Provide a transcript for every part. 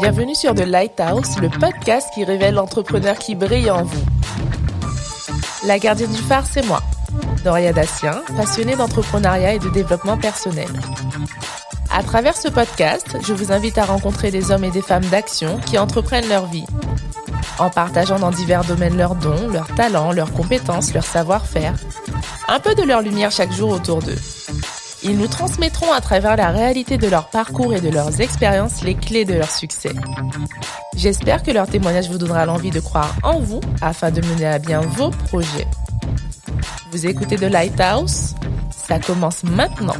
Bienvenue sur The Lighthouse, le podcast qui révèle l'entrepreneur qui brille en vous. La gardienne du phare, c'est moi, Doria Dassien, passionnée d'entrepreneuriat et de développement personnel. À travers ce podcast, je vous invite à rencontrer des hommes et des femmes d'action qui entreprennent leur vie. En partageant dans divers domaines leurs dons, leurs talents, leurs compétences, leur savoir-faire. Un peu de leur lumière chaque jour autour d'eux. Ils nous transmettront à travers la réalité de leur parcours et de leurs expériences les clés de leur succès. J'espère que leur témoignage vous donnera l'envie de croire en vous afin de mener à bien vos projets. Vous écoutez The Lighthouse? Ça commence maintenant.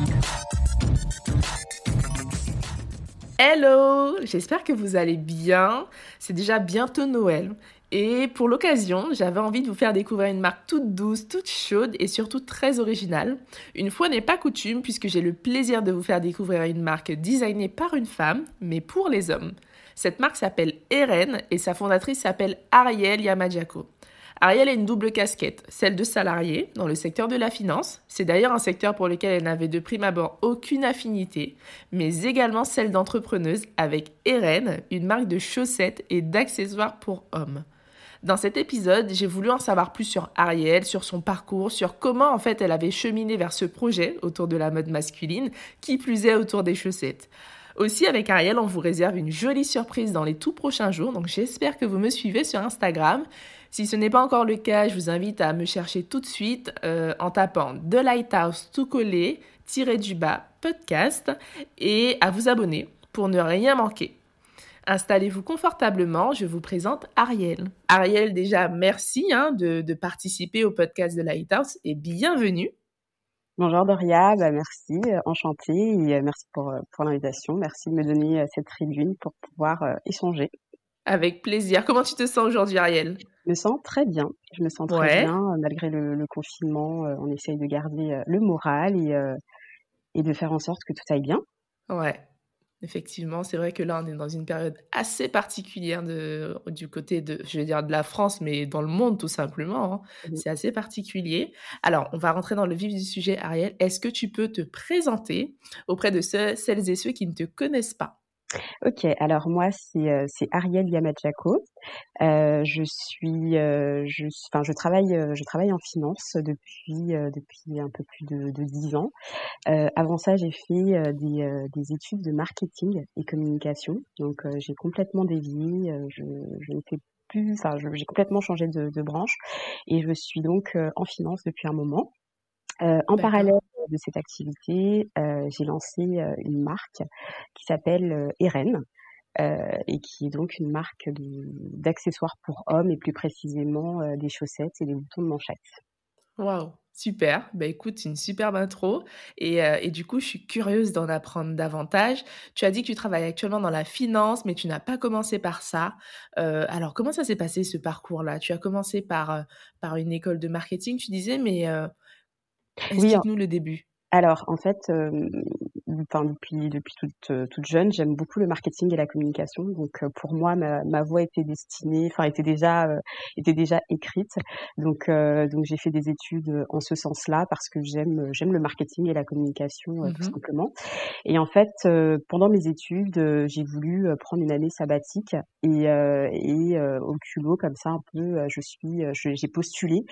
Hello J'espère que vous allez bien. C'est déjà bientôt Noël. Et pour l'occasion, j'avais envie de vous faire découvrir une marque toute douce, toute chaude et surtout très originale. Une fois n'est pas coutume puisque j'ai le plaisir de vous faire découvrir une marque designée par une femme, mais pour les hommes. Cette marque s'appelle Eren et sa fondatrice s'appelle Ariel Yamajako. Ariel a une double casquette, celle de salarié dans le secteur de la finance. C'est d'ailleurs un secteur pour lequel elle n'avait de prime abord aucune affinité, mais également celle d'entrepreneuse avec Eren, une marque de chaussettes et d'accessoires pour hommes. Dans cet épisode, j'ai voulu en savoir plus sur Ariel, sur son parcours, sur comment en fait elle avait cheminé vers ce projet autour de la mode masculine, qui plus est autour des chaussettes. Aussi, avec Ariel, on vous réserve une jolie surprise dans les tout prochains jours, donc j'espère que vous me suivez sur Instagram. Si ce n'est pas encore le cas, je vous invite à me chercher tout de suite euh, en tapant The Lighthouse tout collé, tiré du bas, podcast, et à vous abonner pour ne rien manquer. Installez-vous confortablement, je vous présente Ariel. Ariel, déjà, merci hein, de, participer au podcast de Lighthouse et bienvenue. Bonjour Doria, bah, merci, euh, enchantée euh, merci pour, l'invitation. Merci de me donner cette tribune pour pouvoir échanger. Avec plaisir. Comment tu te sens aujourd'hui, Ariel? Je me sens très bien. Je me sens très bien. Malgré le, confinement, on essaye de garder le moral et, et de faire en sorte que tout aille bien. Ouais, Effectivement, c'est vrai que là, on est dans une période assez particulière de, du côté de, je vais dire de la France, mais dans le monde tout simplement. Hein. Mmh c'est assez particulier. Alors, on va rentrer dans le vif du sujet, Ariel. Est-ce que tu peux te présenter auprès de celles et ceux qui ne te connaissent pas? Ok, alors moi c'est euh, c'est Ariel Yamachako. Euh, je suis, euh, je, enfin je travaille, je travaille en finance depuis depuis un peu plus de, de 10 ans. avant ça, j'ai fait des, des études de marketing et communication. Donc j'ai complètement dévié. je, je ne fais plus, enfin j'ai complètement changé de, de branche et je suis donc en finance depuis un moment. En parallèle de cette activité, euh, j'ai lancé euh, une marque qui s'appelle Eren. et qui est donc une marque d'accessoires pour hommes et plus précisément des chaussettes et des boutons de manchette. Waouh, super. Bah écoute, une superbe intro. Et, et, du coup, je suis curieuse d'en apprendre davantage. Tu as dit que tu travailles actuellement dans la finance, mais tu n'as pas commencé par ça. alors, comment ça s'est passé ce parcours-là? Tu as commencé par, par une école de marketing, tu disais, mais Explique-nous le début? Alors, en fait, enfin, depuis, depuis toute, toute jeune, j'aime beaucoup le marketing et la communication. Donc, pour moi, ma, ma voie était destinée, enfin, était déjà, était déjà écrite. Donc, donc, j'ai fait des études en ce sens-là parce que j'aime, j'aime le marketing et la communication, tout mmh simplement. Et en fait, pendant mes études, j'ai voulu prendre une année sabbatique et, et au culot, comme ça, un peu, je suis, j'ai postulé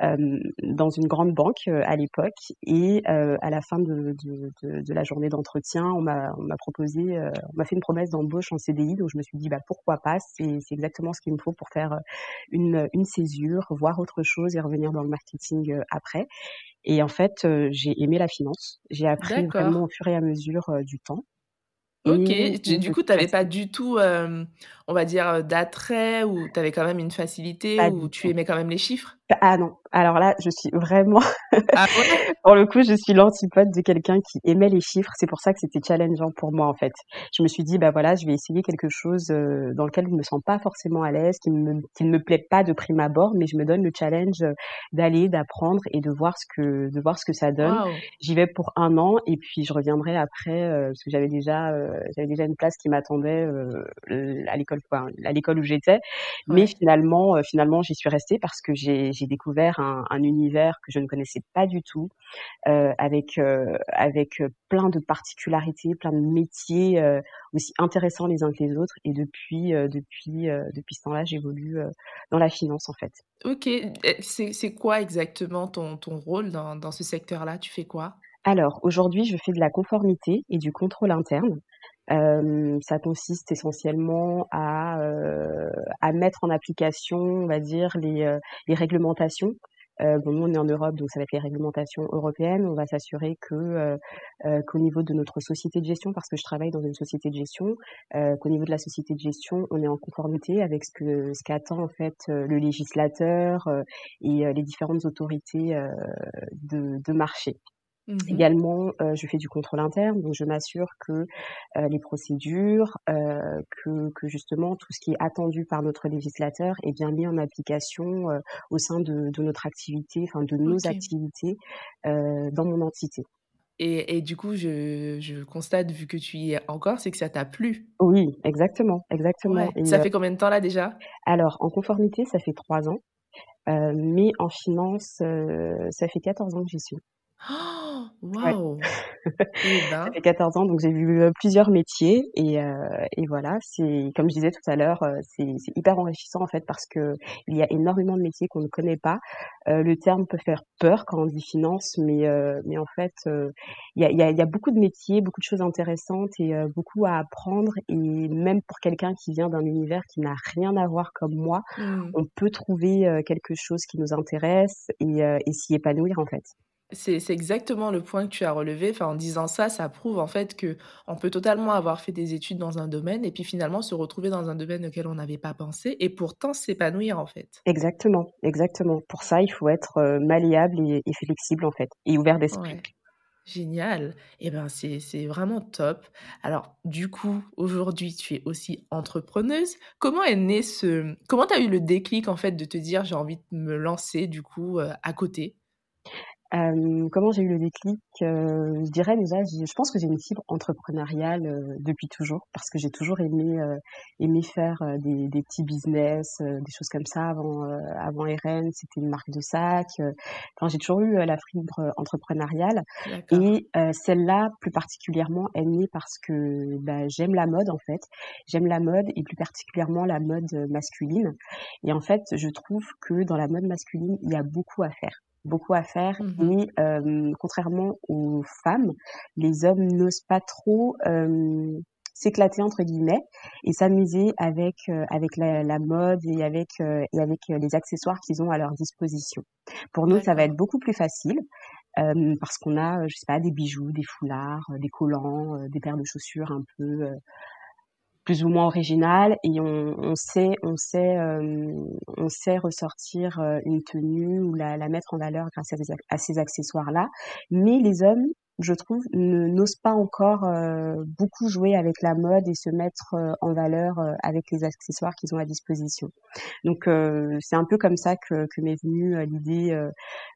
dans une grande banque à l'époque et à la fin de, de, de, de la journée d'entretien, on m'a proposé, euh, on m'a fait une promesse d'embauche en CDI, donc je me suis dit bah pourquoi pas, c'est exactement ce qu'il me faut pour faire euh, une, une césure, voir autre chose et revenir dans le marketing euh, après. Et en fait, j'ai aimé la finance. J'ai appris vraiment au fur et à mesure du temps. Ok, du coup, tu n'avais pas du tout, on va dire, d'attrait ou tu avais quand même une facilité ou tu aimais quand même les chiffres? Ah non, alors là, je suis vraiment, ah pour le coup, je suis l'antipode de quelqu'un qui aimait les chiffres. C'est pour ça que c'était challengeant pour moi en fait. Je me suis dit, bah voilà, je vais essayer quelque chose euh, dans lequel je me sens pas forcément à l'aise, qui, me, qui ne me plaît pas de prime abord, mais je me donne le challenge d'aller, d'apprendre et de voir ce que, de voir ce que ça donne. J'y vais pour un an et puis je reviendrai après euh, parce que j'avais déjà, euh, j'avais déjà une place qui m'attendait à l'école, à l'école où j'étais. Mais finalement, finalement, j'y suis restée parce que j'ai découvert un, univers que je ne connaissais connaissais pas du tout, avec avec plein de particularités, plein de métiers aussi intéressants les uns que les autres. Et depuis depuis depuis ce temps-là, j'évolue dans la finance en fait. Ok, c'est quoi exactement ton, ton rôle dans, dans ce secteur-là? Tu fais quoi? Alors aujourd'hui, je fais de la conformité et du contrôle interne. Euh, ça consiste essentiellement à, euh, à mettre en application, on va dire, les, euh, les réglementations. Bon, nous, on est en Europe, donc ça va être les réglementations européennes. On va s'assurer que qu'au niveau de notre société de gestion, parce que je travaille dans une société de gestion, qu'au niveau de la société de gestion, on est en conformité avec ce que ce qu'attend en fait le législateur et les différentes autorités de, de marché. Mmh Également, euh, je fais du contrôle interne, donc je m'assure que euh, les procédures, euh, que, que, justement tout ce qui est attendu par notre législateur est bien mis en application au sein de, de, notre activité, enfin de nos activités dans mon entité. Et, et, du coup, je, je, constate, vu que tu y es encore, c'est que ça t'a plu. Oui, exactement, exactement. ça fait combien de temps là déjà? Alors, en conformité, ça fait trois ans, mais en finance, ça fait 14 ans que j'y suis. Oh Waouh eh ben. Ça fait 14 ans, donc j'ai vu euh, plusieurs métiers et, euh, et voilà, c'est comme je disais tout à l'heure, euh, c'est hyper enrichissant en fait parce que il y a énormément de métiers qu'on ne connaît pas. Euh, le terme peut faire peur quand on dit finance, mais euh, mais en fait, il y a, y, a, y, a, beaucoup de métiers, beaucoup de choses intéressantes et beaucoup à apprendre et même pour quelqu'un qui vient d'un univers qui n'a rien à voir comme moi, mmh. on peut trouver quelque chose qui nous intéresse et, et s'y épanouir en fait. C'est exactement le point que tu as relevé. Enfin, en disant ça, ça prouve en fait que on peut totalement avoir fait des études dans un domaine et puis finalement se retrouver dans un domaine auquel on n'avait pas pensé et pourtant s'épanouir en fait. Exactement, exactement. Pour ça, il faut être euh, malléable et, flexible en fait et ouvert d'esprit. Génial. Eh ben, c'est vraiment top. Alors, du coup, aujourd'hui, tu es aussi entrepreneuse. Comment est né ce... Comment tu as eu le déclic, en fait, de te dire, j'ai envie de me lancer, du coup, euh, à côté? Euh, comment j'ai eu le déclic euh, Je dirais déjà, je pense que j'ai une fibre entrepreneuriale euh, depuis toujours, parce que j'ai toujours aimé aimé faire des, des, petits business, des choses comme ça. Avant avant RN, c'était une marque de sac. Enfin, j'ai toujours eu la fibre entrepreneuriale et celle-là plus particulièrement est née parce que bah, j'aime la mode en fait. J'aime la mode et plus particulièrement la mode masculine. Et en fait, je trouve que dans la mode masculine, il y a beaucoup à faire beaucoup à faire mmh et euh, contrairement aux femmes, les hommes n'osent pas trop euh, s'éclater entre guillemets et s'amuser avec euh, avec la, la, mode et avec euh, et avec les accessoires qu'ils ont à leur disposition. Pour nous, ça va être beaucoup plus facile parce qu'on a je sais pas des bijoux, des foulards, des collants, des paires de chaussures un peu plus ou moins original et on, sait on sait euh, on sait ressortir euh, une tenue ou la, la mettre en valeur grâce à, à ces accessoires là mais les hommes je trouve n'osent pas encore euh, beaucoup jouer avec la mode et se mettre en valeur avec les accessoires qu'ils ont à disposition donc c'est un peu comme ça que, que m'est venue l'idée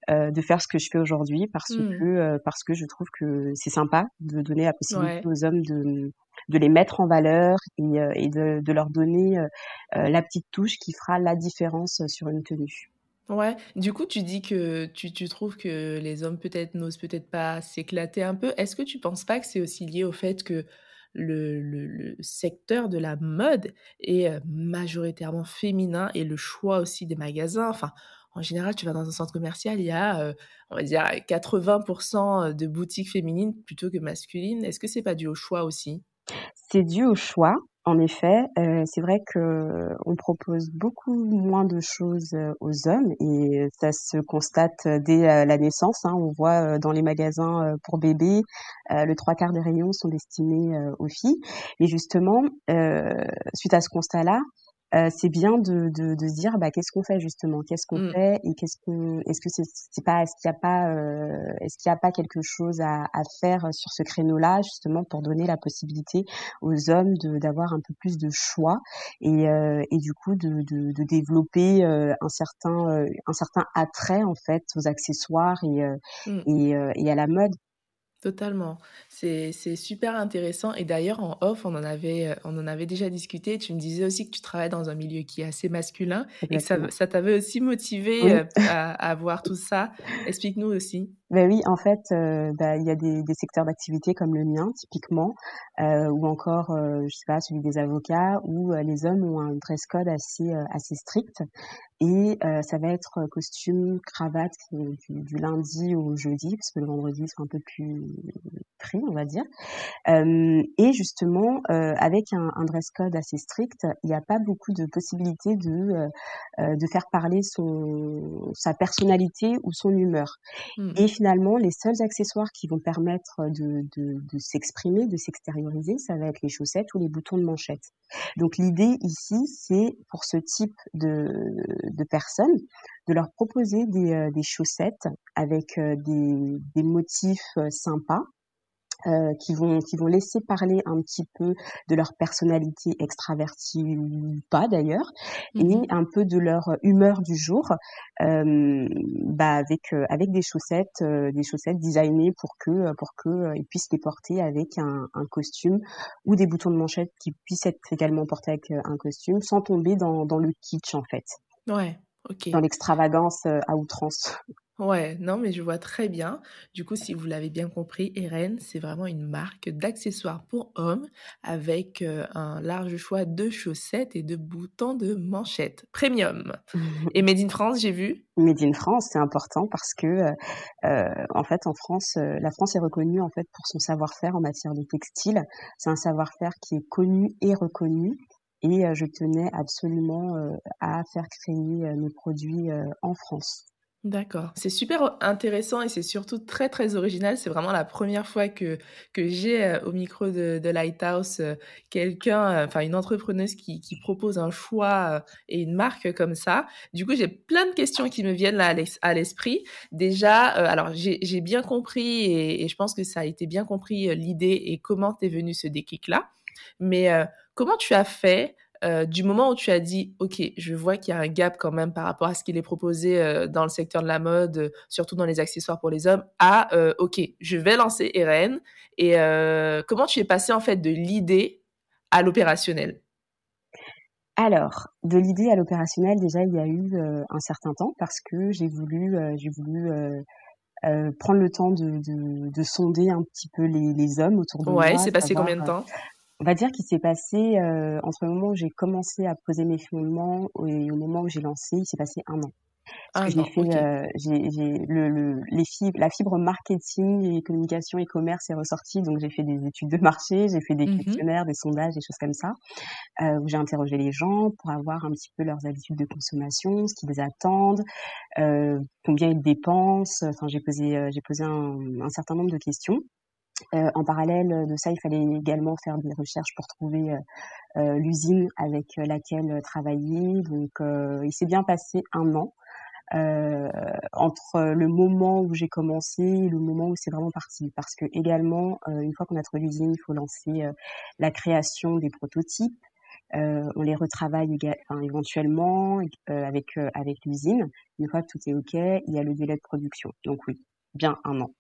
de faire ce que je fais aujourd'hui parce mmh. que parce que je trouve que c'est sympa de donner la possibilité aux hommes de de les mettre en valeur et, euh, et de, de, leur donner euh, euh, la petite touche qui fera la différence sur une tenue. Ouais, du coup, tu dis que tu, tu trouves que les hommes peut-être n'osent peut-être pas s'éclater un peu. Est-ce que tu penses pas que c'est aussi lié au fait que le, le, le, secteur de la mode est majoritairement féminin et le choix aussi des magasins? Enfin, en général, tu vas dans un centre commercial, il y a, on va dire, 80% de boutiques féminines plutôt que masculines. Est-ce que c'est pas dû au choix aussi? C'est dû au choix. En effet, euh, c'est vrai que on propose beaucoup moins de choses euh, aux hommes et ça se constate dès euh, la naissance. Hein. On voit dans les magasins pour bébés, le trois quarts des rayons sont destinés aux filles. Et justement, suite à ce constat-là, euh, c'est bien de, de, de, se dire bah, qu'est-ce qu'on fait justement, qu'est-ce qu'on mmh. fait et qu'est-ce qu'on, est-ce que c'est, pas, est-ce qu'il n'y a pas, euh, est-ce qu'il y a pas quelque chose à, à faire sur ce créneau-là justement pour donner la possibilité aux hommes de, d'avoir un peu plus de choix et, euh, et du coup de, de, de développer un certain, un certain attrait en fait aux accessoires et, mmh. et, et à la mode? Totalement. C'est super intéressant et d'ailleurs en off, on en avait, heu, on en avait déjà discuté. Tu me disais aussi que tu travailles dans un milieu qui est assez masculin et que ça ça t'avait aussi motivé, Oui. heu, à à voir tout ça. Explique-nous aussi. Beh, oui, en fait, heu, bah, il y a des des secteurs d'activité comme le mien typiquement, heu, ou encore, heu, je sais pas, celui des avocats où, heu, les hommes ont un dress code assez, heu, assez strict et heu, ça va être, heu, costume, cravate, heu, du du lundi au jeudi parce que le vendredi, ils sont un peu plus pris, on va dire. Hem et justement, heu, avec un un dress code assez strict, il y a pas beaucoup de possibilités de, heu heu, de faire parler son sa personnalité ou son humeur Mmh. et finalement, les seuls accessoires qui vont permettre de de s'exprimer, de s'extérioriser, ça va être les chaussettes ou les boutons de manchette. Donc l'idée ici, c'est pour ce type de personnes, de leur proposer des, des chaussettes avec, heu, des des motifs, sympas, heu, qui vont qui vont laisser parler un petit peu de leur personnalité extravertie ou pas d'ailleurs et Mmh mh. un peu de leur humeur du jour, hem, bah, avec, heu, avec des chaussettes, heu, des chaussettes designées pour que, pour que, heu, ils puissent les porter avec un un costume ou des boutons de manchette qui puissent être également portés avec, heu, un costume sans tomber dans dans le kitsch en fait, Ouais, OK. dans l'extravagance, à outrance. Ouais, non, mais je vois très bien. Du coup, si vous l'avez bien compris, Eren, c'est vraiment une marque d'accessoires pour hommes avec, un large choix de chaussettes et de boutons de manchette premium et made in France, j'ai vu? Made in France, c'est important parce que, en fait, en France, la France est reconnue, en fait, pour son savoir-faire en matière de textile. C'est un savoir-faire qui est connu et reconnu et je tenais absolument, à faire créer, mes produits, en France. D'accord, c'est super intéressant et c'est surtout très, très original. C'est vraiment la première fois que que j'ai, heu, au micro de de Lighthouse, heu, quelqu'un, heu, enfin une entrepreneuse qui qui propose un choix, heu et une marque comme ça. Du coup, j'ai plein de questions qui me viennent là à l'es à l'esprit. Déjà, alors j'ai bien compris et et je pense que ça a été bien compris, l'idée et comment t'es venu ce déclic-là. Mais, comment tu as fait, heu, du moment où tu as dit: «OK, je vois qu'il y a un gap quand même par rapport à ce qu'il est proposé, heu, dans le secteur de la mode, heu, surtout dans les accessoires pour les hommes» à, «OK, je vais lancer Eren» et comment tu es passé en fait de l'idée à l'opérationnel? Alors, de l'idée à l'opérationnel, déjà, il y a eu, un certain temps parce que j'ai voulu, j'ai prendre le temps de de de sonder un petit peu les les hommes autour de Ouais, moi, c'est passé savoir, combien de temps? On va dire qu'il s'est passé, heu, entre le moment où j'ai commencé à poser mes fondements et au moment où j'ai lancé, il s'est passé un an. Parce que 1 j'ai an, fait, OK. heu, j'ai j'ai le le les fibres la fibre marketing et communication et commerce est ressortie, donc j'ai fait des études de marché, j'ai fait des Mmh mh. questionnaires, des sondages, des choses comme ça, heu, où j'ai interrogé les gens pour avoir un petit peu leurs habitudes de consommation, ce qu'ils attendent, heu, combien ils dépensent, enfin j'ai posé, heu, j'ai posé un un certain nombre de questions. Heu, en parallèle de ça, il fallait également faire des recherches pour trouver, heu, l'usine avec laquelle travailler. Donc, il s'est bien passé un an, entre le moment où j'ai commencé et le moment où c'est vraiment parti. Parce qu'également, heu, une fois qu'on a trouvé l'usine, il faut lancer, la création des prototypes. On les retravaille éventuellement, avec, avec l'usine. Une fois que tout est OK, il y a le délai de production. Donc oui, bien un an.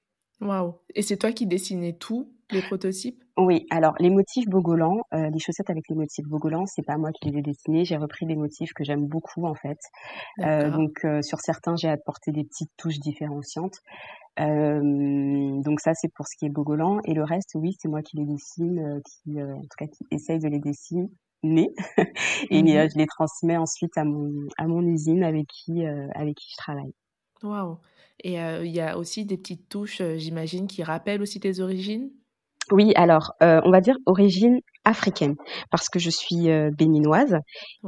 Waouh et c'est toi qui dessinais tout, les prototypes? Oui, alors les motifs Bogolan, heu, les chaussettes avec les motifs Bogolan, c'est pas moi qui les ai dessinés. J'ai repris des motifs que j'aime beaucoup, en fait. Heu, D'accord. donc heu, sur certains, j'ai apporté des petites touches différenciantes. Hem, donc ça, c'est pour ce qui est Bogolan et le reste, oui, c'est moi qui les dessine, heu, qui, heu, en tout cas, qui essaye de les dessiner et Mmh heu, mh. je les transmets ensuite à mon à mon usine avec qui, heu, avec qui je travaille. Waouh et heu, il y a aussi des petites touches, heu, j'imagine qui rappellent aussi tes origines? Oui, alors, heu, on va dire origine africaine parce que je suis, béninoise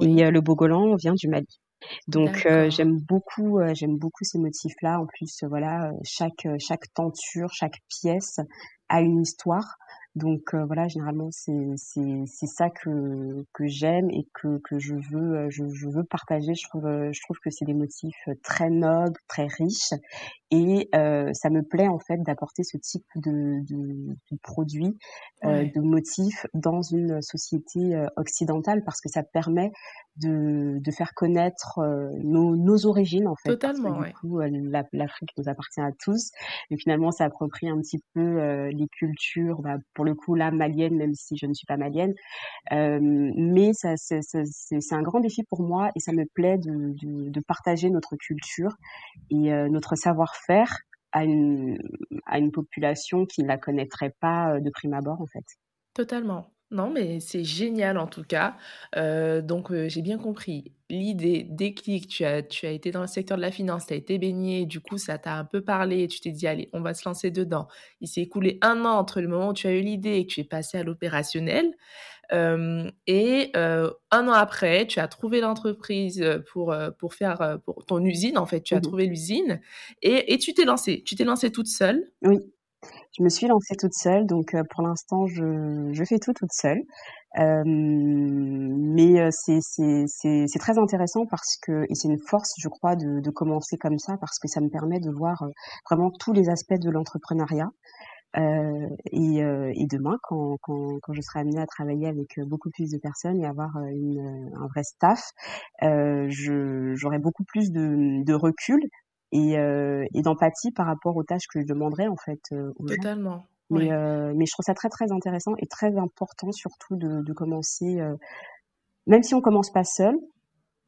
et Oui. heu, le Bogolan vient du Mali. Donc j'aime beaucoup, j'aime beaucoup ces motifs-là. En plus, voilà, chaque, chaque tenture, chaque pièce a une histoire. Donc voilà, généralement c'est c'est c'est ça que que j'aime et que que je veux je, je veux partager. Je trouve je trouve que c'est des motifs très nobles, très riches et ça me plaît en fait d'apporter ce type de de, de produit, de motifs dans une société occidentale parce que ça permet de, de faire connaître nos, nos origines en fait. Totalement, parce que, du coup, l'Afrique nous appartient à tous. Et finalement, ça approprie un petit peu les cultures, bah, pour le coup là malienne, même si je ne suis pas malienne. mais ça, c'est, un grand défi pour moi et ça me plaît de, de, partager notre culture et notre savoir-faire à une, à une population qui ne la connaîtrait pas de prime abord en fait. Totalement. Non, mais c'est génial en tout cas. Euh, donc, euh, j'ai bien compris. L'idée, déclic, tu as, tu as été dans le secteur de la finance, tu as été baigné, du coup, ça t'a un peu parlé, tu t'es dit, allez, on va se lancer dedans. Il s'est écoulé un an entre le moment où tu as eu l'idée et que tu es passé à l'opérationnel. Euh, et un an après, tu as trouvé l'entreprise pour, pour faire pour ton usine, en fait, tu as mmh trouvé l'usine et, et tu t'es lancé. Tu t'es lancée toute seule. Oui. Je me suis lancée toute seule, donc pour l'instant, je, fais tout toute seule. Euh, mais c'est c'est très intéressant parce que et c'est une force, je crois, de, commencer comme ça parce que ça me permet de voir vraiment tous les aspects de l'entrepreneuriat. Euh, et, euh, demain, quand, je serai amenée à travailler avec beaucoup plus de personnes et avoir un vrai staff, euh, j'aurai beaucoup plus de recul et, euh, et d'empathie par rapport aux tâches que je demanderais en fait euh, aux Totalement. Mais, euh, mais je trouve ça très très intéressant et très important surtout de, de commencer, euh, même si on commence pas seul,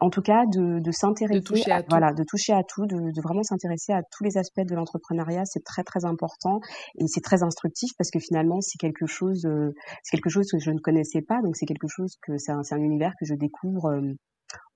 en tout cas de, de s'intéresser, à, voilà, de toucher à tout, de, de vraiment s'intéresser à tous les aspects de l'entrepreneuriat, c'est très très important et c'est très instructif parce que finalement c'est quelque chose, euh, c'est quelque chose que je ne connaissais pas, donc c'est quelque chose que c'est un, un, univers que je découvre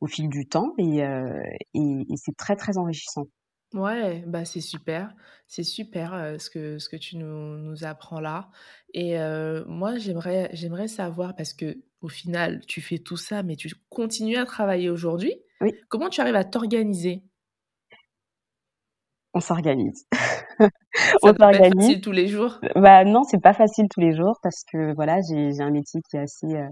au fil du temps et, et, et c'est très très enrichissant. Ouais, bah, c'est super. C'est super, heu, ce que ce que tu nous nous apprends là et heu, moi j'aimerais j'aimerais savoir parce que au final, tu fais tout ça, mais tu continues à travailler aujourd'hui. Oui. Comment tu arrives à t'organiser? On s'organise. Ça doit pas être facile tous les jours? Bah, non, c'est pas facile tous les jours parce que voilà, j'ai j'ai un métier qui est assez, heu,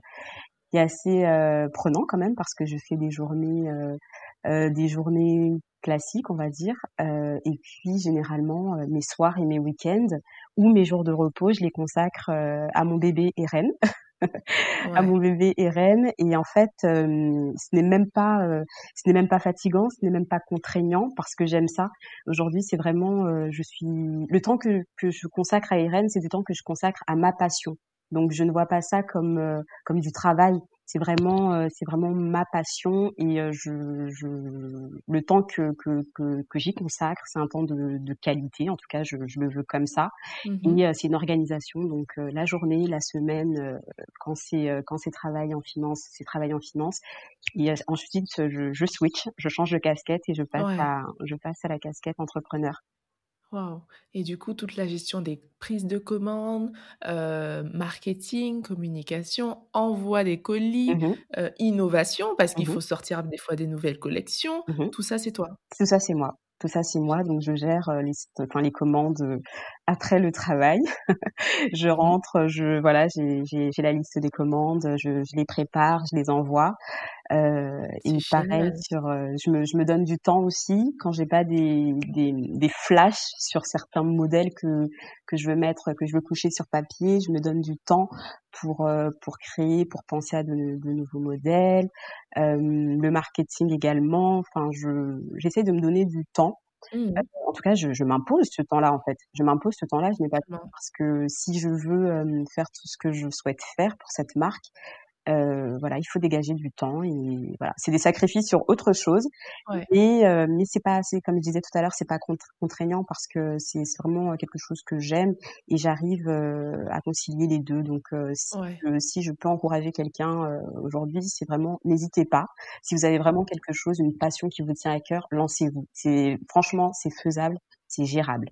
qui est assez, heu, prenant quand même parce que je fais des journées, heu heu, des journées classiques, on va dire. Euh, et puis généralement euh, mes soirs et mes week-ends ou mes jours de repos, je les consacre euh, à mon bébé Eren. à mon bébé Eren et en fait ce n'est même pas ce n'est même pas fatigant ce n'est même pas contraignant parce que j'aime ça aujourd'hui c'est vraiment je suis le temps que, que je consacre à Eren c'est du temps que je consacre à ma passion donc je ne vois pas ça comme comme du travail. C'est vraiment euh, c'est vraiment ma passion et euh, je, je le temps que que que, que j'y consacre c'est un temps de, de qualité. En tout cas je, je le veux comme ça. Mmh et euh, c'est une organisation. Donc la journée la semaine quand c'est quand c'est travail en finance c'est travail en finance. Et ensuite je, je switch je change de casquette et je passe à je passe à la casquette entrepreneur Waouh! Et du coup, toute la gestion des prises de commandes, euh, marketing, communication, envoi des colis, mmh euh, innovation, parce qu'il mmh faut sortir des fois des nouvelles collections, mmh tout ça, c'est toi? Tout ça, c'est moi. Tout ça, c'est moi. Donc, je gère les, enfin, les commandes après le travail. je rentre, je voilà, j'ai la liste des commandes, je, je, les prépare, je les envoie. Euh, et pareil sur, je me, je me donne du temps aussi quand j'ai pas des, des, des flashs sur certains modèles que que je veux mettre, que je veux coucher sur papier. Je me donne du temps pour pour créer, pour penser à de, de nouveaux modèles. Euh, le marketing également. Enfin, je j'essaie de me donner du temps Mmh. En tout cas, je, je m'impose ce temps-là, en fait. Je m'impose ce temps-là, je n'ai pas de temps parce que si je veux faire tout ce que je souhaite faire pour cette marque, euh, voilà, il faut dégager du temps et voilà, c'est des sacrifices sur autre chose. Ouais. Et euh, mais c'est pas assez, comme je disais tout à l'heure, c'est pas contraignant parce que c'est vraiment quelque chose que j'aime et j'arrive euh, à concilier les deux. Donc si, si, je peux encourager quelqu'un aujourd'hui, c'est vraiment n'hésitez pas. Si vous avez vraiment quelque chose, une passion qui vous tient à cœur, lancez-vous. C'est franchement, c'est faisable, c'est gérable.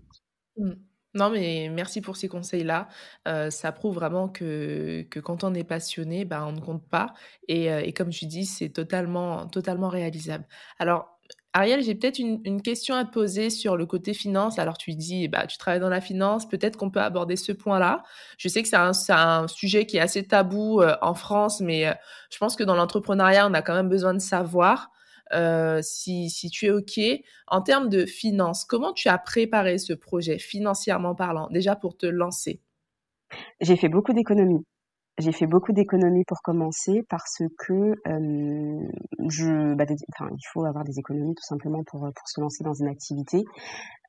Mmh. Non, mais merci pour ces conseils-là. Euh, ça prouve vraiment que, que quand on est passionné, bah, on ne compte pas. Et, euh, et comme tu dis, c'est totalement, totalement réalisable. Alors, Ariel, j'ai peut-être une, question à te poser sur le côté finance. Alors, tu dis, bah, tu travailles dans la finance, peut-être qu'on peut aborder ce point-là. Je sais que c'est un, un, sujet qui est assez tabou euh, en France, mais je pense que dans l'entrepreneuriat, on a quand même besoin de savoir. Euh, si, si tu es OK. En termes de finances, comment tu as préparé ce projet, financièrement parlant, déjà pour te lancer? J'ai fait beaucoup d'économies. J'ai fait beaucoup d'économies pour commencer parce que euh, bah, il faut avoir des économies tout simplement pour, pour se lancer dans une activité.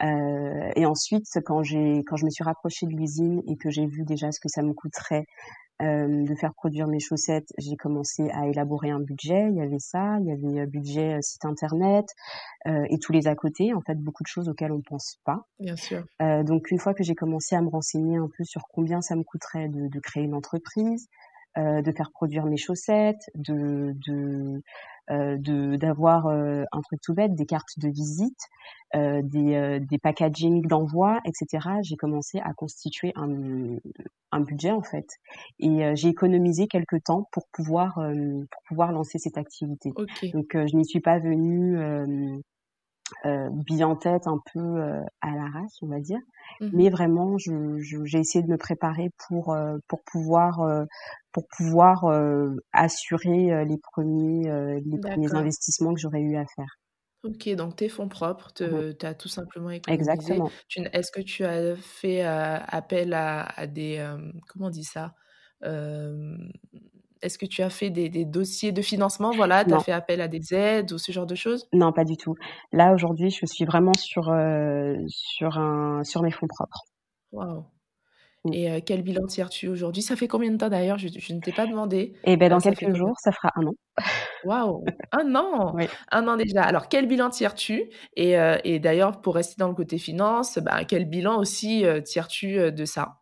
Euh, et ensuite, quand j'ai quand je me suis rapprochée de l'usine et que j'ai vu déjà ce que ça me coûterait euh, de faire produire mes chaussettes, j'ai commencé à élaborer un budget. Il y avait ça, il y avait budget site internet euh, et tous les à côté. En fait, beaucoup de choses auxquelles on pense pas. Bien sûr. Euh, donc une fois que j'ai commencé à me renseigner un peu sur combien ça me coûterait de, de créer une entreprise, euh, de faire produire mes chaussettes, de de euh, d'avoir euh, un truc tout bête, des cartes de visite, euh, des, des packaging d'envoi, etc. J'ai commencé à constituer un, un budget en fait, et j'ai économisé quelques temps pour pouvoir pour pouvoir lancer cette activité. Donc je n'y suis pas venue euh, bille en tête un peu euh, à l'arrache, on va dire. Mmh Mais vraiment, j'ai je, essayé de me préparer pour euh, pour pouvoir euh, pour pouvoir assurer les premiers les premiers investissements que j'aurais eu à faire. Ok, donc tes fonds propres, mmh tu as tout simplement économisé. Exactement. Est-ce que tu as fait appel à, à des comment on dit ça? Est-ce que tu as fait des, dossiers de financement Voilà, tu as fait appel à des aides ou ce genre de choses? Non, pas du tout. Là, aujourd'hui, je suis vraiment sur, euh, sur, un, sur mes fonds propres. Waouh mmh. Et euh, quel bilan tires-tu aujourd'hui? Ça fait combien de temps d'ailleurs? Je, ne t'ai pas demandé. Eh bien, dans quelques jours, ça fera un an. Waouh Un an? Un an déjà. Alors, quel bilan tires-tu? Et, euh, et d'ailleurs, pour rester dans le côté finance, bah, quel bilan aussi tires-tu de ça?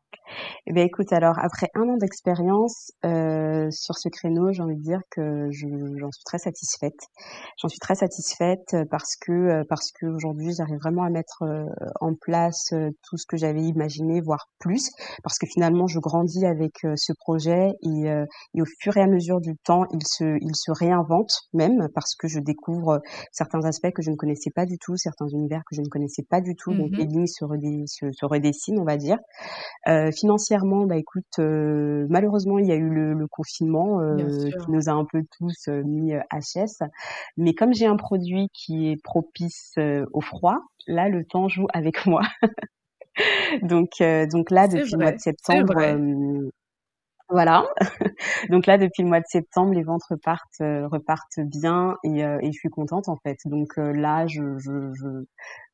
Eh bien, écoute, alors après un an d'expérience euh, sur ce créneau, j'ai envie de dire que j'en suis très satisfaite. J'en suis très satisfaite parce que euh, parce que aujourd'hui, j'arrive vraiment à mettre euh, en place euh, tout ce que j'avais imaginé, voire plus, parce que finalement, je grandis avec ce projet et, et, au fur et à mesure du temps, il se il se réinvente même parce que je découvre certains aspects que je ne connaissais pas du tout, certains univers que je ne connaissais pas du tout, donc mmh les lignes se, se, se redessinent, on va dire. Euh, financièrement, bah écoute, euh, malheureusement, il y a eu le, confinement euh, qui nous a un peu tous mis HS. Mais comme j'ai un produit qui est propice au froid, là, le temps joue avec moi. donc, donc là, depuis le mois de septembre, voilà. Donc là, depuis le mois de septembre, les ventes repartent, euh, repartent bien et, euh, et, je suis contente en fait. Donc euh, là, je, je, je,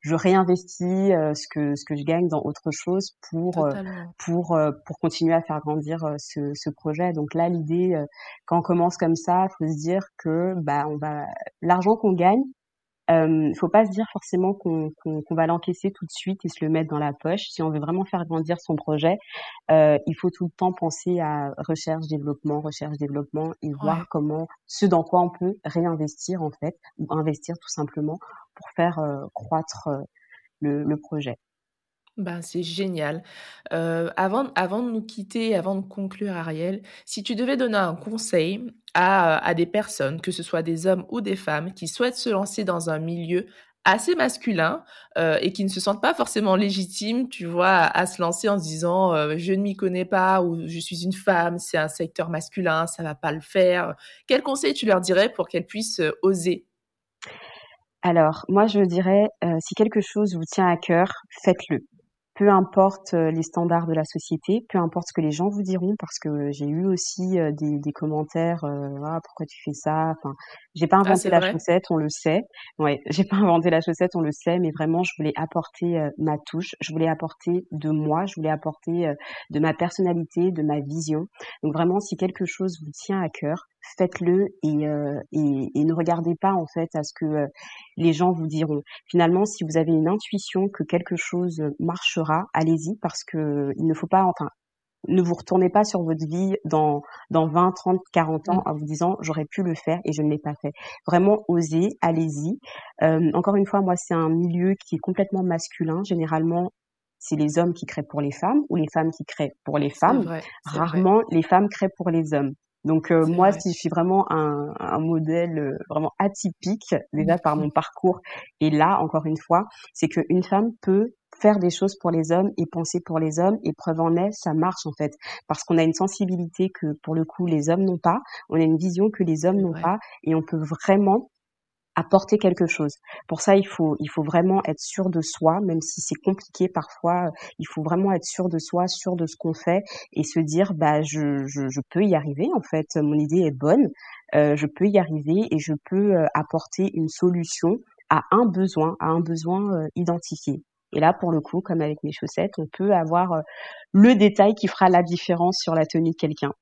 je réinvestis ce que ce que je gagne dans autre chose pour pour pour continuer à faire grandir ce, ce projet. Donc là, l'idée, quand on commence comme ça, faut se dire que bah on va l'argent qu'on gagne, il ne faut pas se dire forcément qu'on va l'encaisser tout de suite et se le mettre dans la poche. Si on veut vraiment faire grandir son projet, euh, il faut tout le temps penser à recherche, développement, recherche, développement et voir comment, ce dans quoi on peut réinvestir en fait, ou investir tout simplement pour faire euh, croître euh, le, le projet. Ben, c'est génial. Euh, avant, avant de nous quitter, avant de conclure, Ariel, si tu devais donner un conseil à, à des personnes, que ce soit des hommes ou des femmes, qui souhaitent se lancer dans un milieu assez masculin euh, et qui ne se sentent pas forcément légitimes, tu vois, à, se lancer en se disant euh, je ne m'y connais pas ou je suis une femme, c'est un secteur masculin, ça va pas le faire. Quel conseil tu leur dirais pour qu'elles puissent oser? Alors, moi, je dirais, si quelque chose vous tient à cœur, faites-le peu importe euh, les standards de la société, peu importe ce que les gens vous diront, parce que j'ai eu aussi euh, des, des commentaires, euh, ah, pourquoi tu fais ça? Enfin, j'ai pas ah, inventé la chaussette, on le sait. Ouais, j'ai pas inventé la chaussette, on le sait, mais vraiment, je voulais apporter ma touche, je voulais apporter de moi, je voulais apporter de ma personnalité, de ma vision. Donc vraiment, si quelque chose vous tient à cœur, faites-le et, euh, et, et, ne regardez pas en fait à ce que euh, les gens vous diront. Finalement, si vous avez une intuition que quelque chose marchera, allez-y parce que il ne faut pas, enfin, ne vous retournez pas sur votre vie dans, dans 20, 30, 40 ans mmh. en vous disant j'aurais pu le faire et je ne l'ai pas fait. Vraiment, osez, allez-y. Euh, encore une fois, moi, c'est un milieu qui est complètement masculin. Généralement, c'est les hommes qui créent pour les femmes ou les femmes qui créent pour les femmes. Rarement, les femmes créent pour les hommes. Donc moi, si je suis vraiment un, un modèle vraiment atypique déjà par mon parcours, et là encore une fois, c'est qu'une femme peut faire des choses pour les hommes et penser pour les hommes et preuve en est ça marche en fait. Parce qu'on a une sensibilité que pour le coup les hommes n'ont pas. On a une vision que les hommes n'ont pas et on peut vraiment apporter quelque chose. Pour ça, il faut, il faut vraiment être sûr de soi, même si c'est compliqué parfois. Il faut vraiment être sûr de soi, sûr de ce qu'on fait et se dire, bah, je, je, peux y arriver. En fait, mon idée est bonne. Euh, je peux y arriver et je peux euh, apporter une solution à un besoin, à un besoin euh, identifié. Et là, pour le coup, comme avec mes chaussettes, on peut avoir euh, le détail qui fera la différence sur la tenue de quelqu'un.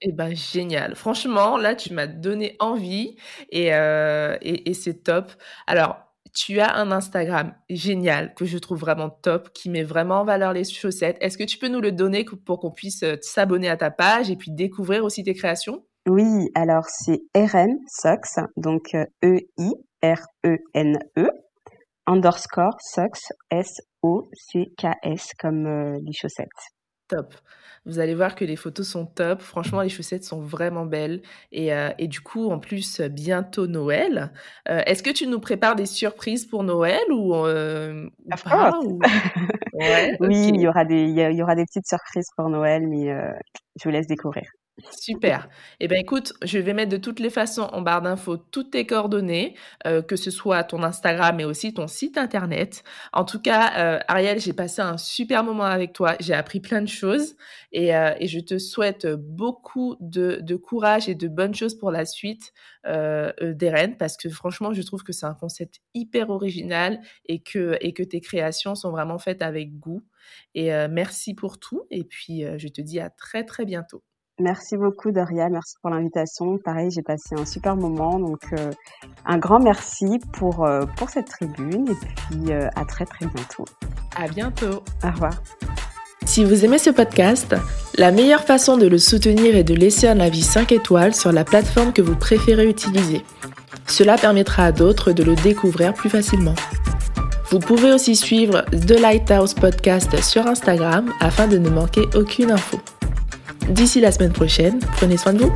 Eh ben génial. Franchement, là, tu m'as donné envie et, euh, et, c'est top. Alors, tu as un Instagram génial que je trouve vraiment top, qui met vraiment en valeur les chaussettes. Est-ce que tu peux nous le donner pour qu'on puisse euh, s'abonner à ta page et puis découvrir aussi tes créations? Oui, alors c'est RN Socks, donc E-I-R-E-N-E, e, underscore Socks, S-O-C-K-S, comme euh, les chaussettes. Top. Vous allez voir que les photos sont top. Franchement, les chaussettes sont vraiment belles. Et, euh, et du coup, en plus, bientôt Noël. Euh, Est-ce que tu nous prépares des surprises pour Noël ou, euh, ou pas ou... ouais, Oui, il y aura des il y, aura des petites surprises pour Noël, mais je vous laisse découvrir. Super. Eh bien, écoute, je vais mettre de toutes les façons en barre d'infos toutes tes coordonnées, euh, que ce soit ton Instagram et aussi ton site internet. En tout cas, euh, Ariel, j'ai passé un super moment avec toi. J'ai appris plein de choses et, euh, je te souhaite beaucoup de, courage et de bonnes choses pour la suite d'Eren parce que franchement, je trouve que c'est un concept hyper original et que, et que tes créations sont vraiment faites avec goût. Et merci pour tout. Et puis, je te dis à très, très bientôt. Merci beaucoup Doria, merci pour l'invitation. Pareil, j'ai passé un super moment, donc euh, un grand merci pour, euh, pour cette tribune et puis euh, à très très bientôt. À bientôt. Au revoir. Si vous aimez ce podcast, la meilleure façon de le soutenir est de laisser un avis 5 étoiles sur la plateforme que vous préférez utiliser. Cela permettra à d'autres de le découvrir plus facilement. Vous pouvez aussi suivre The Lighthouse Podcast sur Instagram afin de ne manquer aucune info. D'ici la semaine prochaine, prenez soin de vous.